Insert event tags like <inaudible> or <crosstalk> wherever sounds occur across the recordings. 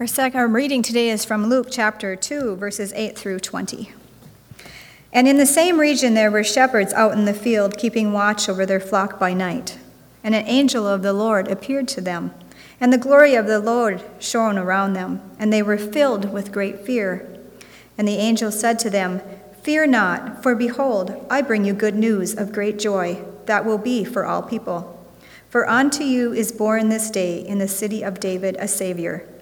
Our second reading today is from Luke chapter 2, verses 8 through 20. And in the same region there were shepherds out in the field, keeping watch over their flock by night. And an angel of the Lord appeared to them, and the glory of the Lord shone around them, and they were filled with great fear. And the angel said to them, Fear not, for behold, I bring you good news of great joy that will be for all people. For unto you is born this day in the city of David a Savior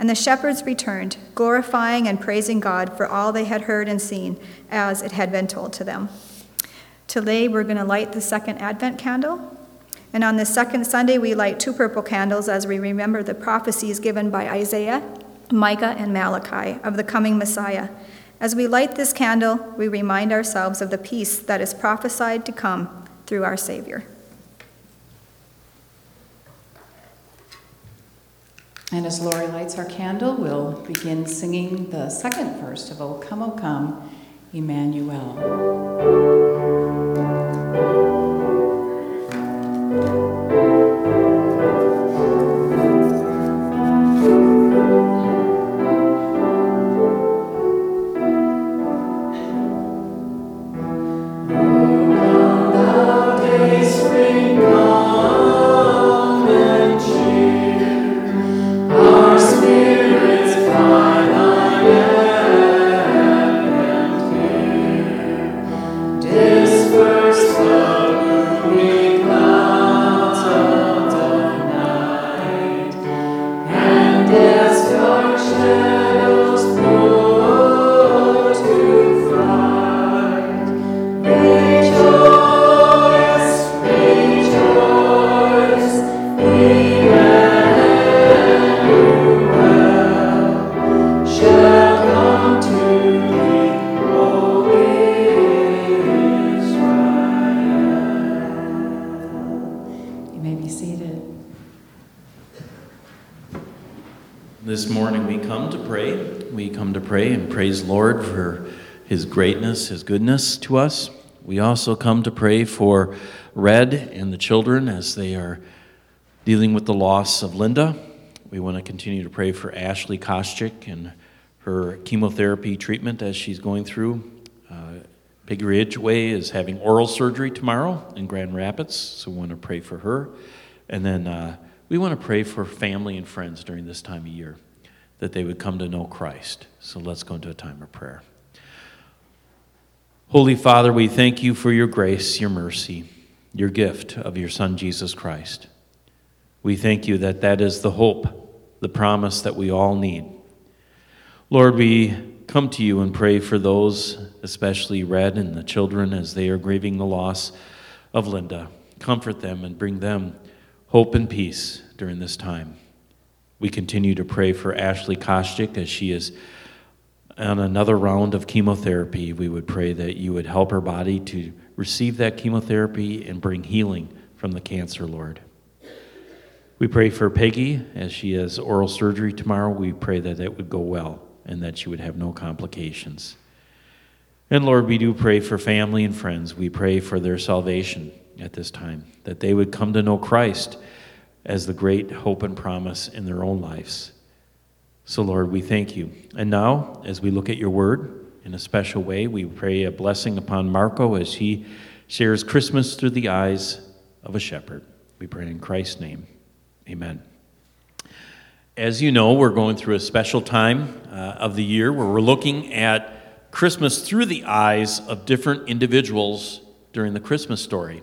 And the shepherds returned, glorifying and praising God for all they had heard and seen, as it had been told to them. Today we're going to light the second Advent candle. And on the second Sunday, we light two purple candles as we remember the prophecies given by Isaiah, Micah, and Malachi of the coming Messiah. As we light this candle, we remind ourselves of the peace that is prophesied to come through our Savior. And as Lori lights our candle, we'll begin singing the second verse of O Come, O Come, Emmanuel. Praise Lord for his greatness, his goodness to us. We also come to pray for Red and the children as they are dealing with the loss of Linda. We want to continue to pray for Ashley Koschik and her chemotherapy treatment as she's going through. Uh, Peggy Ridgeway is having oral surgery tomorrow in Grand Rapids, so we want to pray for her. And then uh, we want to pray for family and friends during this time of year that they would come to know Christ. So let's go into a time of prayer. Holy Father, we thank you for your grace, your mercy, your gift of your Son, Jesus Christ. We thank you that that is the hope, the promise that we all need. Lord, we come to you and pray for those, especially Red and the children, as they are grieving the loss of Linda. Comfort them and bring them hope and peace during this time. We continue to pray for Ashley Koschik as she is on another round of chemotherapy. We would pray that you would help her body to receive that chemotherapy and bring healing from the cancer, Lord. We pray for Peggy as she has oral surgery tomorrow. We pray that it would go well and that she would have no complications. And Lord, we do pray for family and friends. We pray for their salvation at this time, that they would come to know Christ as the great hope and promise in their own lives. So, Lord, we thank you. And now, as we look at your word in a special way, we pray a blessing upon Marco as he shares Christmas through the eyes of a shepherd. We pray in Christ's name. Amen. As you know, we're going through a special time uh, of the year where we're looking at Christmas through the eyes of different individuals during the Christmas story.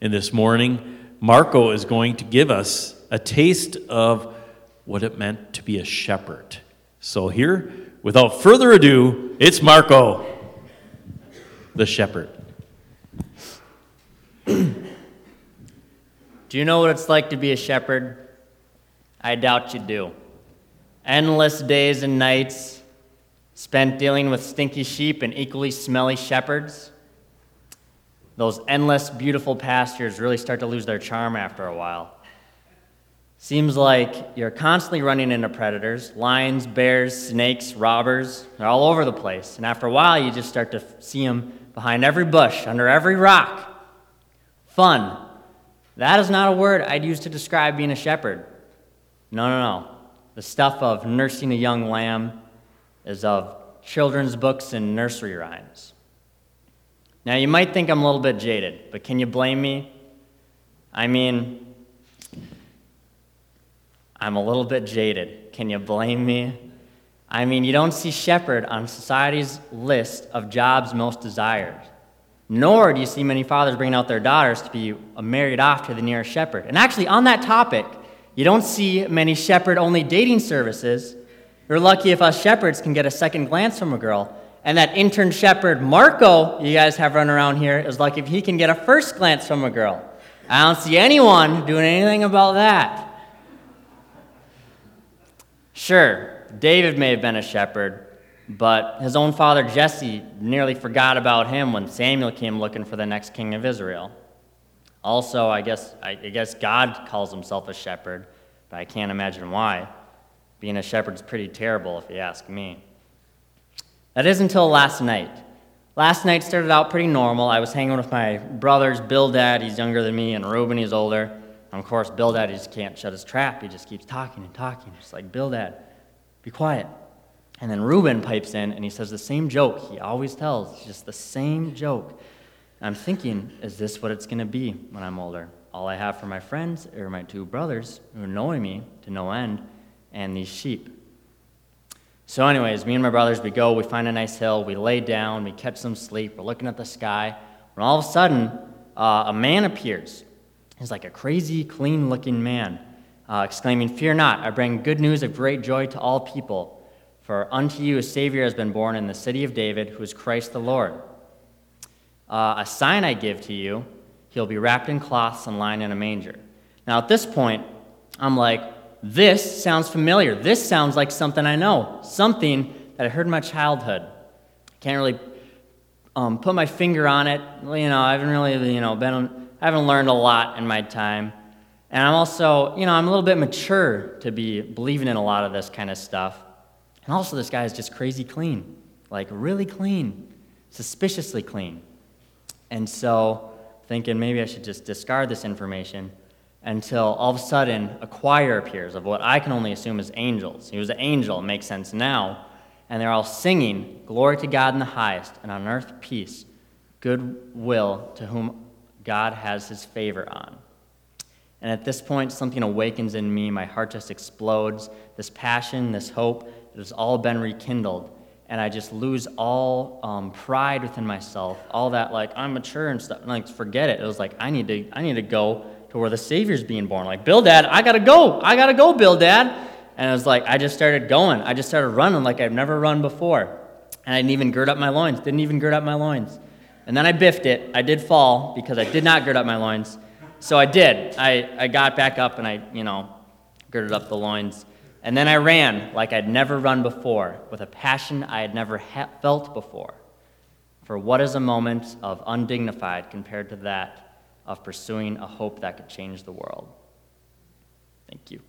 And this morning, Marco is going to give us a taste of what it meant to be a shepherd. So, here, without further ado, it's Marco, the shepherd. <clears throat> Do you know what it's like to be a shepherd? I doubt you do. Endless days and nights spent dealing with stinky sheep and equally smelly shepherds. Those endless, beautiful pastures really start to lose their charm after a while. Seems like you're constantly running into predators lions, bears, snakes, robbers. They're all over the place. And after a while, you just start to see them behind every bush, under every rock. Fun. That is not a word I'd use to describe being a shepherd. No, no, no. The stuff of nursing a young lamb is of children's books and nursery rhymes. Now, you might think I'm a little bit jaded, but can you blame me? I mean, I'm a little bit jaded. Can you blame me? I mean, you don't see shepherd on society's list of jobs most desired. Nor do you see many fathers bringing out their daughters to be married off to the nearest shepherd. And actually, on that topic, you don't see many shepherd only dating services. You're lucky if us shepherds can get a second glance from a girl. And that intern shepherd, Marco, you guys have run around here, is like if he can get a first glance from a girl. I don't see anyone doing anything about that. Sure, David may have been a shepherd, but his own father Jesse nearly forgot about him when Samuel came looking for the next king of Israel. Also, I guess, I guess God calls himself a shepherd, but I can't imagine why. Being a shepherd's pretty terrible, if you ask me. That is until last night. Last night started out pretty normal. I was hanging with my brothers, Bildad, he's younger than me, and Reuben, he's older. And of course, Bildad, he just can't shut his trap. He just keeps talking and talking. Just like, Bildad, be quiet. And then Reuben pipes in and he says the same joke he always tells, just the same joke. I'm thinking, is this what it's going to be when I'm older? All I have for my friends are my two brothers who knowing me to no end, and these sheep. So, anyways, me and my brothers, we go, we find a nice hill, we lay down, we catch some sleep, we're looking at the sky, when all of a sudden, uh, a man appears. He's like a crazy, clean looking man, uh, exclaiming, Fear not, I bring good news of great joy to all people. For unto you a Savior has been born in the city of David, who is Christ the Lord. Uh, a sign I give to you, he'll be wrapped in cloths and lying in a manger. Now, at this point, I'm like, this sounds familiar. This sounds like something I know, something that I heard in my childhood. I can't really um, put my finger on it. You know, I haven't really, you know, been, I haven't learned a lot in my time. And I'm also, you know, I'm a little bit mature to be believing in a lot of this kind of stuff. And also, this guy is just crazy clean, like really clean, suspiciously clean. And so, thinking maybe I should just discard this information until all of a sudden a choir appears of what I can only assume is angels. He was an angel, it makes sense now. And they're all singing, Glory to God in the highest, and on earth peace, goodwill to whom God has his favor on. And at this point, something awakens in me. My heart just explodes. This passion, this hope, it has all been rekindled and I just lose all um, pride within myself, all that like I'm mature and stuff. And, like forget it. It was like I need to I need to go to where the Savior's being born. Like Bildad, I gotta go. I gotta go, Bildad. And I was like I just started going. I just started running like I've never run before. And I didn't even gird up my loins. Didn't even gird up my loins. And then I biffed it. I did fall because I did not gird up my loins. So I did. I, I got back up and I, you know, girded up the loins. And then I ran like I'd never run before, with a passion I had never ha- felt before. For what is a moment of undignified compared to that of pursuing a hope that could change the world? Thank you.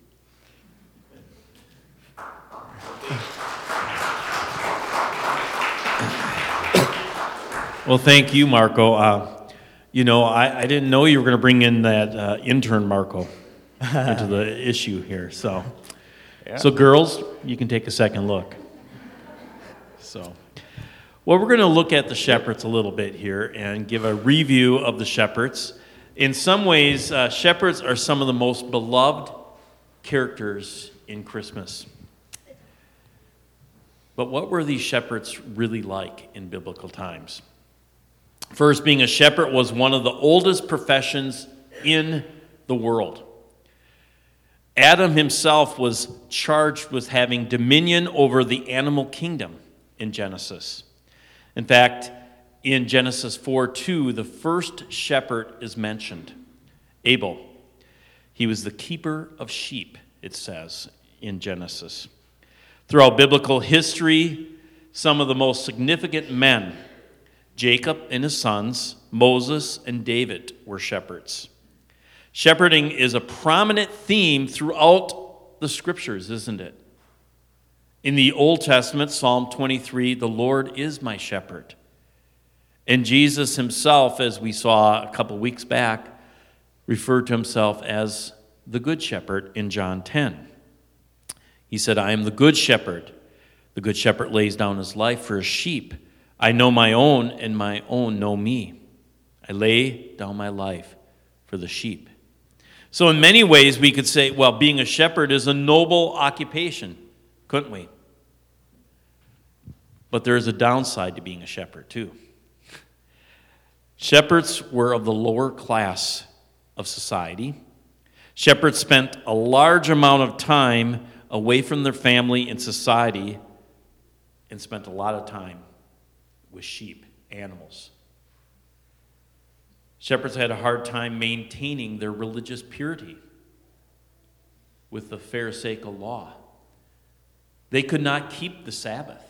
Well, thank you, Marco. Uh, you know, I, I didn't know you were going to bring in that uh, intern, Marco, into the <laughs> issue here. So. So, girls, you can take a second look. So, well, we're going to look at the shepherds a little bit here and give a review of the shepherds. In some ways, uh, shepherds are some of the most beloved characters in Christmas. But what were these shepherds really like in biblical times? First, being a shepherd was one of the oldest professions in the world. Adam himself was charged with having dominion over the animal kingdom in Genesis. In fact, in Genesis 4 2, the first shepherd is mentioned Abel. He was the keeper of sheep, it says in Genesis. Throughout biblical history, some of the most significant men, Jacob and his sons, Moses and David, were shepherds. Shepherding is a prominent theme throughout the scriptures, isn't it? In the Old Testament, Psalm 23, the Lord is my shepherd. And Jesus himself, as we saw a couple weeks back, referred to himself as the Good Shepherd in John 10. He said, I am the Good Shepherd. The Good Shepherd lays down his life for his sheep. I know my own, and my own know me. I lay down my life for the sheep. So, in many ways, we could say, well, being a shepherd is a noble occupation, couldn't we? But there is a downside to being a shepherd, too. Shepherds were of the lower class of society. Shepherds spent a large amount of time away from their family and society and spent a lot of time with sheep, animals. Shepherds had a hard time maintaining their religious purity with the Pharisaical law. They could not keep the Sabbath.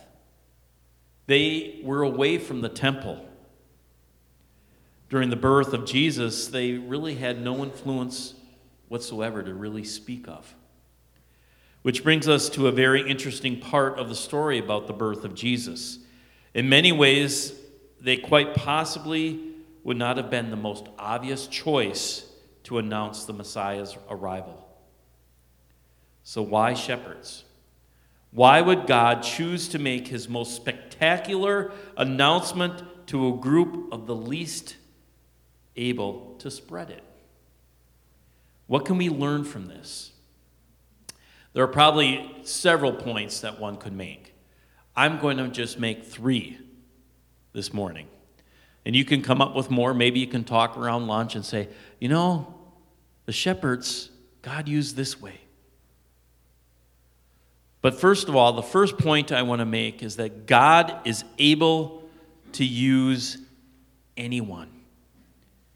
They were away from the temple. During the birth of Jesus, they really had no influence whatsoever to really speak of. Which brings us to a very interesting part of the story about the birth of Jesus. In many ways, they quite possibly would not have been the most obvious choice to announce the Messiah's arrival. So, why shepherds? Why would God choose to make his most spectacular announcement to a group of the least able to spread it? What can we learn from this? There are probably several points that one could make. I'm going to just make three this morning. And you can come up with more. Maybe you can talk around lunch and say, you know, the shepherds, God used this way. But first of all, the first point I want to make is that God is able to use anyone.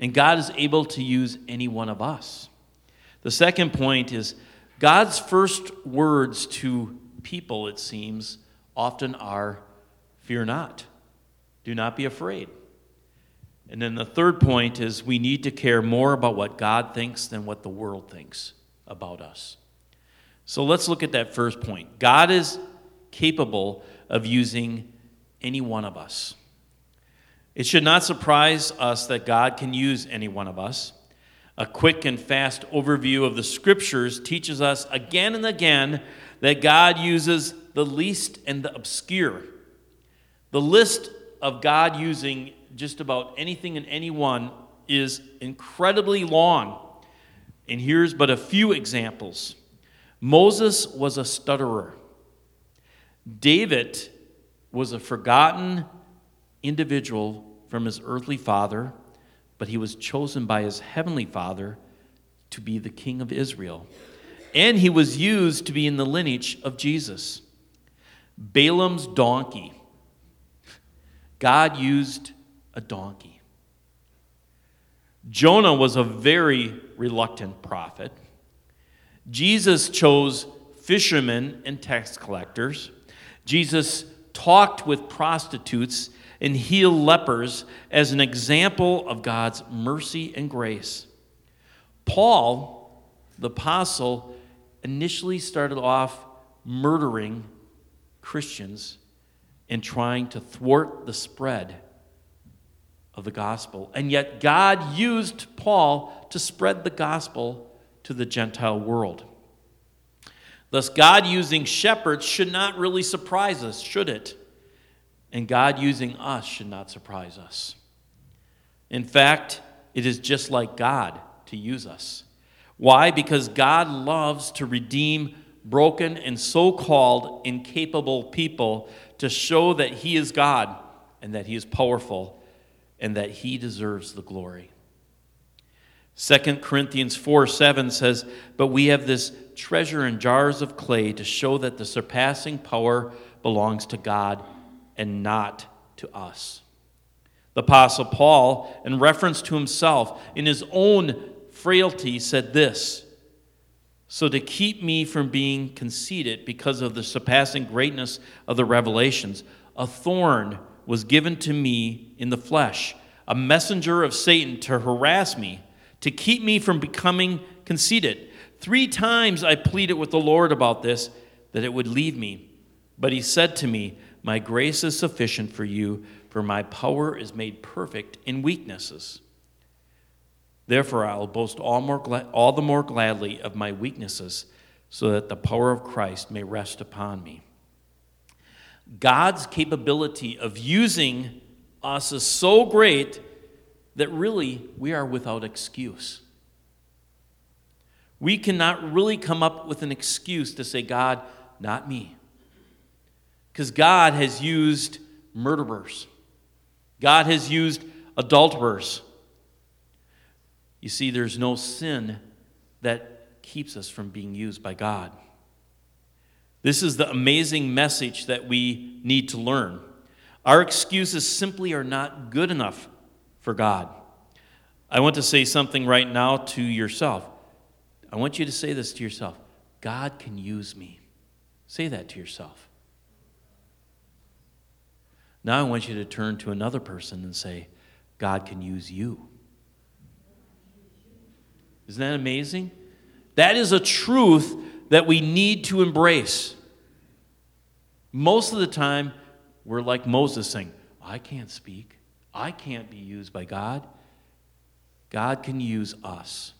And God is able to use any one of us. The second point is God's first words to people, it seems, often are fear not, do not be afraid. And then the third point is we need to care more about what God thinks than what the world thinks about us. So let's look at that first point. God is capable of using any one of us. It should not surprise us that God can use any one of us. A quick and fast overview of the scriptures teaches us again and again that God uses the least and the obscure. The list of God using just about anything and anyone is incredibly long. And here's but a few examples. Moses was a stutterer. David was a forgotten individual from his earthly father but he was chosen by his heavenly Father to be the king of Israel. And he was used to be in the lineage of Jesus. Balaam's donkey. God used a donkey. Jonah was a very reluctant prophet. Jesus chose fishermen and tax collectors. Jesus talked with prostitutes and heal lepers as an example of God's mercy and grace. Paul, the apostle, initially started off murdering Christians and trying to thwart the spread of the gospel. And yet, God used Paul to spread the gospel to the Gentile world. Thus, God using shepherds should not really surprise us, should it? And God using us should not surprise us. In fact, it is just like God to use us. Why? Because God loves to redeem broken and so called incapable people to show that He is God and that He is powerful and that He deserves the glory. 2 Corinthians 4 7 says, But we have this treasure in jars of clay to show that the surpassing power belongs to God and not to us. The Apostle Paul, in reference to himself, in his own frailty, said this So to keep me from being conceited because of the surpassing greatness of the revelations, a thorn was given to me in the flesh, a messenger of Satan to harass me, to keep me from becoming conceited. Three times I pleaded with the Lord about this, that it would leave me. But he said to me, My grace is sufficient for you, for my power is made perfect in weaknesses. Therefore, I will boast all, more gla- all the more gladly of my weaknesses, so that the power of Christ may rest upon me. God's capability of using us is so great that really we are without excuse. We cannot really come up with an excuse to say, God, not me. Because God has used murderers, God has used adulterers. You see, there's no sin that keeps us from being used by God. This is the amazing message that we need to learn. Our excuses simply are not good enough for God. I want to say something right now to yourself. I want you to say this to yourself God can use me. Say that to yourself. Now I want you to turn to another person and say, God can use you. Isn't that amazing? That is a truth that we need to embrace. Most of the time, we're like Moses saying, I can't speak. I can't be used by God. God can use us.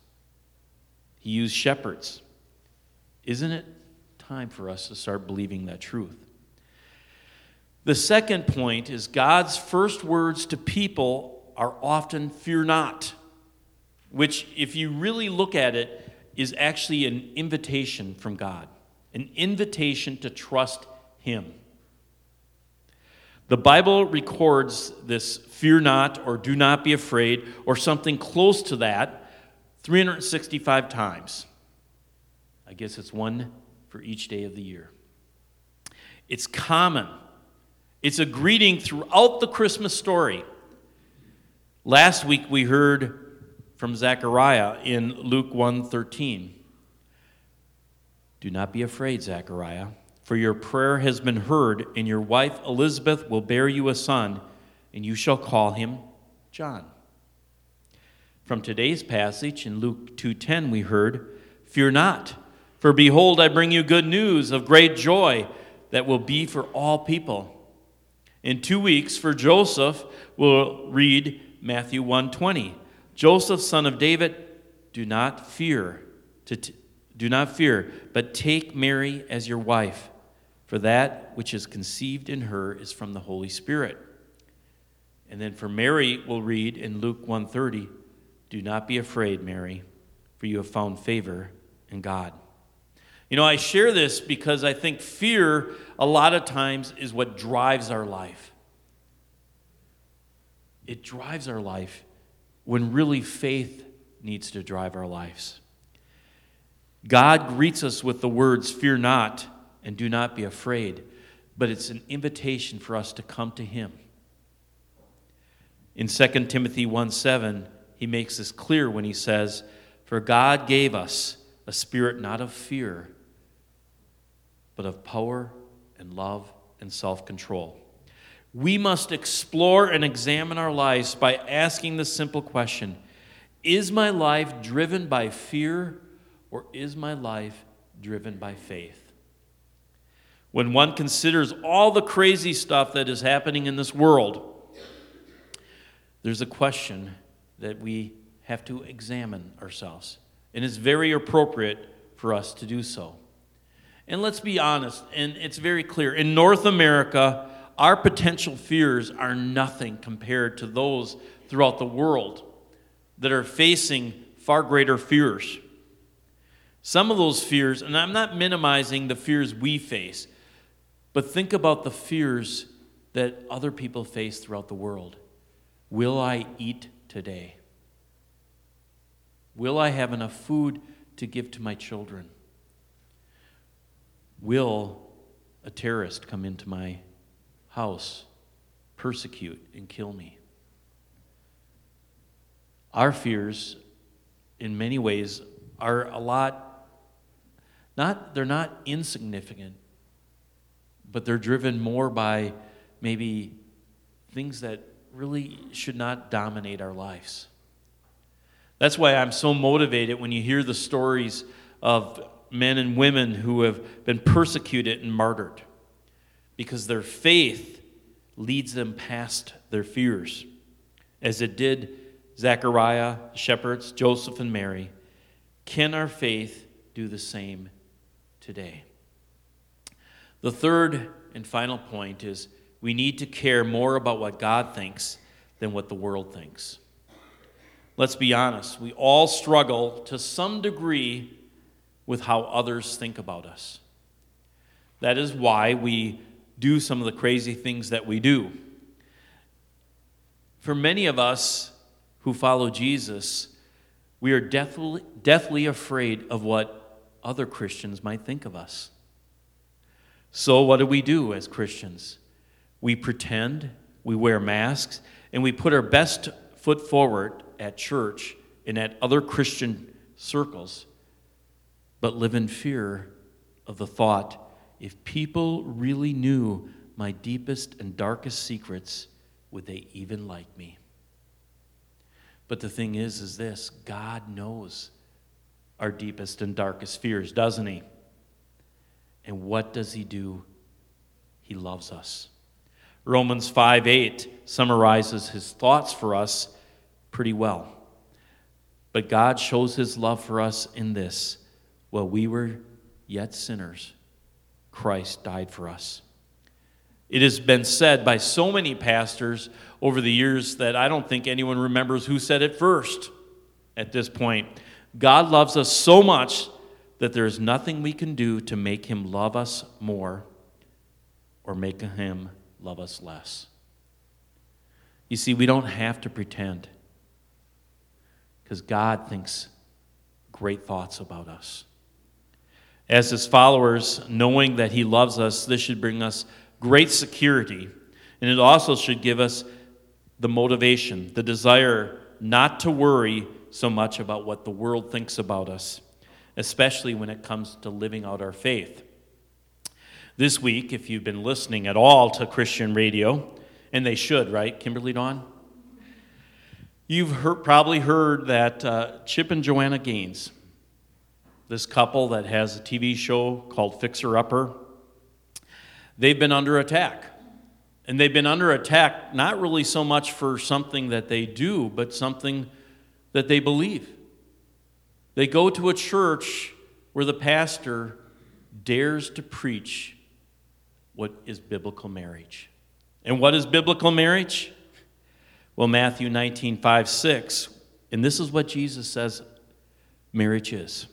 He used shepherds. Isn't it time for us to start believing that truth? The second point is God's first words to people are often fear not, which, if you really look at it, is actually an invitation from God, an invitation to trust Him. The Bible records this fear not or do not be afraid or something close to that 365 times. I guess it's one for each day of the year. It's common. It's a greeting throughout the Christmas story. Last week we heard from Zechariah in Luke 1:13. Do not be afraid, Zechariah, for your prayer has been heard, and your wife Elizabeth will bear you a son, and you shall call him John. From today's passage in Luke 2:10 we heard, "Fear not, for behold I bring you good news of great joy that will be for all people." In 2 weeks for Joseph we'll read Matthew 1:20. Joseph son of David, do not fear to t- do not fear, but take Mary as your wife, for that which is conceived in her is from the Holy Spirit. And then for Mary we'll read in Luke 1:30, do not be afraid, Mary, for you have found favor in God. You know, I share this because I think fear, a lot of times, is what drives our life. It drives our life when really faith needs to drive our lives. God greets us with the words, Fear not and do not be afraid, but it's an invitation for us to come to Him. In 2 Timothy 1 7, he makes this clear when he says, For God gave us a spirit not of fear, but of power and love and self control. We must explore and examine our lives by asking the simple question Is my life driven by fear or is my life driven by faith? When one considers all the crazy stuff that is happening in this world, there's a question that we have to examine ourselves. And it's very appropriate for us to do so. And let's be honest, and it's very clear. In North America, our potential fears are nothing compared to those throughout the world that are facing far greater fears. Some of those fears, and I'm not minimizing the fears we face, but think about the fears that other people face throughout the world. Will I eat today? Will I have enough food to give to my children? Will a terrorist come into my house, persecute, and kill me? Our fears, in many ways, are a lot, not, they're not insignificant, but they're driven more by maybe things that really should not dominate our lives. That's why I'm so motivated when you hear the stories of men and women who have been persecuted and martyred because their faith leads them past their fears, as it did Zechariah, shepherds, Joseph, and Mary. Can our faith do the same today? The third and final point is we need to care more about what God thinks than what the world thinks. Let's be honest, we all struggle to some degree with how others think about us. That is why we do some of the crazy things that we do. For many of us who follow Jesus, we are deathly, deathly afraid of what other Christians might think of us. So, what do we do as Christians? We pretend, we wear masks, and we put our best foot forward at church and at other Christian circles, but live in fear of the thought if people really knew my deepest and darkest secrets, would they even like me? But the thing is, is this God knows our deepest and darkest fears, doesn't He? And what does He do? He loves us. Romans 5 8 summarizes His thoughts for us pretty well. But God shows His love for us in this while we were yet sinners, Christ died for us. It has been said by so many pastors over the years that I don't think anyone remembers who said it first at this point. God loves us so much that there is nothing we can do to make him love us more or make him love us less. You see, we don't have to pretend because God thinks great thoughts about us. As his followers, knowing that he loves us, this should bring us great security. And it also should give us the motivation, the desire not to worry so much about what the world thinks about us, especially when it comes to living out our faith. This week, if you've been listening at all to Christian radio, and they should, right, Kimberly Dawn? You've heard, probably heard that uh, Chip and Joanna Gaines, this couple that has a TV show called Fixer Upper, they've been under attack. And they've been under attack not really so much for something that they do, but something that they believe. They go to a church where the pastor dares to preach what is biblical marriage. And what is biblical marriage? Well, Matthew 19, 5, 6. And this is what Jesus says marriage is.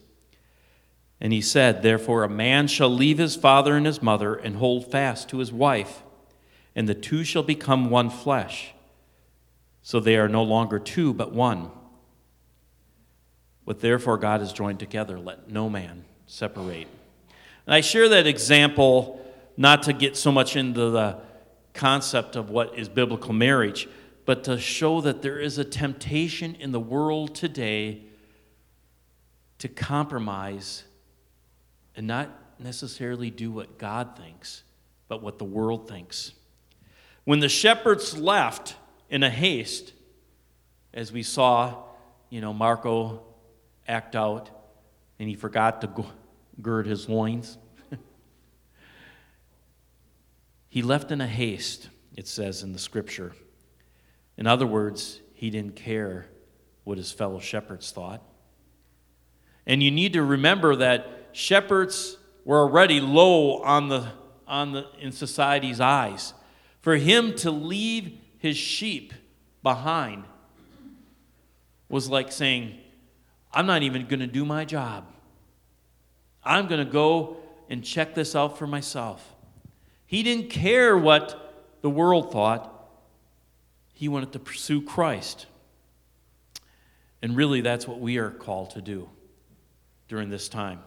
And he said, Therefore, a man shall leave his father and his mother and hold fast to his wife, and the two shall become one flesh. So they are no longer two, but one. What therefore God has joined together, let no man separate. And I share that example not to get so much into the concept of what is biblical marriage, but to show that there is a temptation in the world today to compromise and not necessarily do what God thinks, but what the world thinks. When the shepherds left in a haste, as we saw, you know, Marco act out, and he forgot to gird his loins. <laughs> he left in a haste, it says in the scripture. In other words, he didn't care what his fellow shepherds thought. And you need to remember that shepherds were already low on the, on the, in society's eyes. For him to leave his sheep behind was like saying, I'm not even going to do my job. I'm going to go and check this out for myself. He didn't care what the world thought, he wanted to pursue Christ. And really, that's what we are called to do during this time.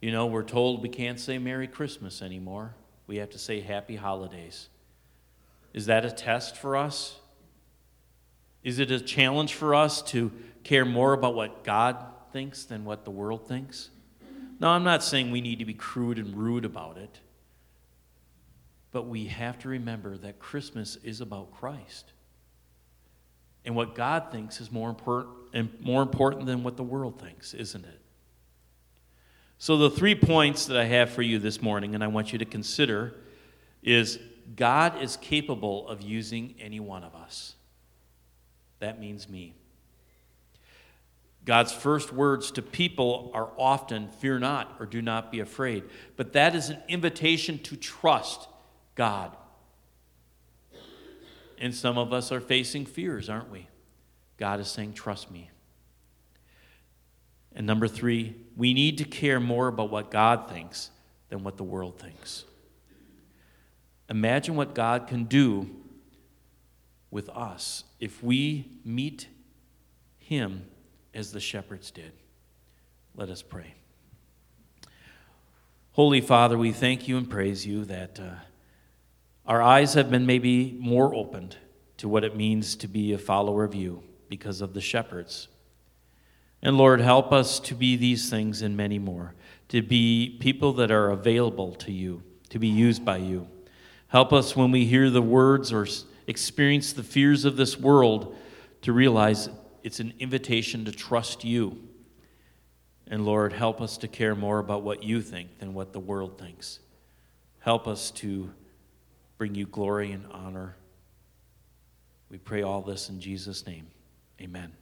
You know, we're told we can't say Merry Christmas anymore. We have to say Happy Holidays. Is that a test for us? Is it a challenge for us to care more about what God thinks than what the world thinks? No, I'm not saying we need to be crude and rude about it. But we have to remember that Christmas is about Christ. And what God thinks is more important, more important than what the world thinks, isn't it? So, the three points that I have for you this morning, and I want you to consider, is God is capable of using any one of us. That means me. God's first words to people are often, Fear not, or do not be afraid. But that is an invitation to trust God. And some of us are facing fears, aren't we? God is saying, Trust me. And number three, we need to care more about what God thinks than what the world thinks. Imagine what God can do with us if we meet Him as the shepherds did. Let us pray. Holy Father, we thank you and praise you that uh, our eyes have been maybe more opened to what it means to be a follower of you because of the shepherds. And Lord, help us to be these things and many more, to be people that are available to you, to be used by you. Help us when we hear the words or experience the fears of this world to realize it's an invitation to trust you. And Lord, help us to care more about what you think than what the world thinks. Help us to bring you glory and honor. We pray all this in Jesus' name. Amen.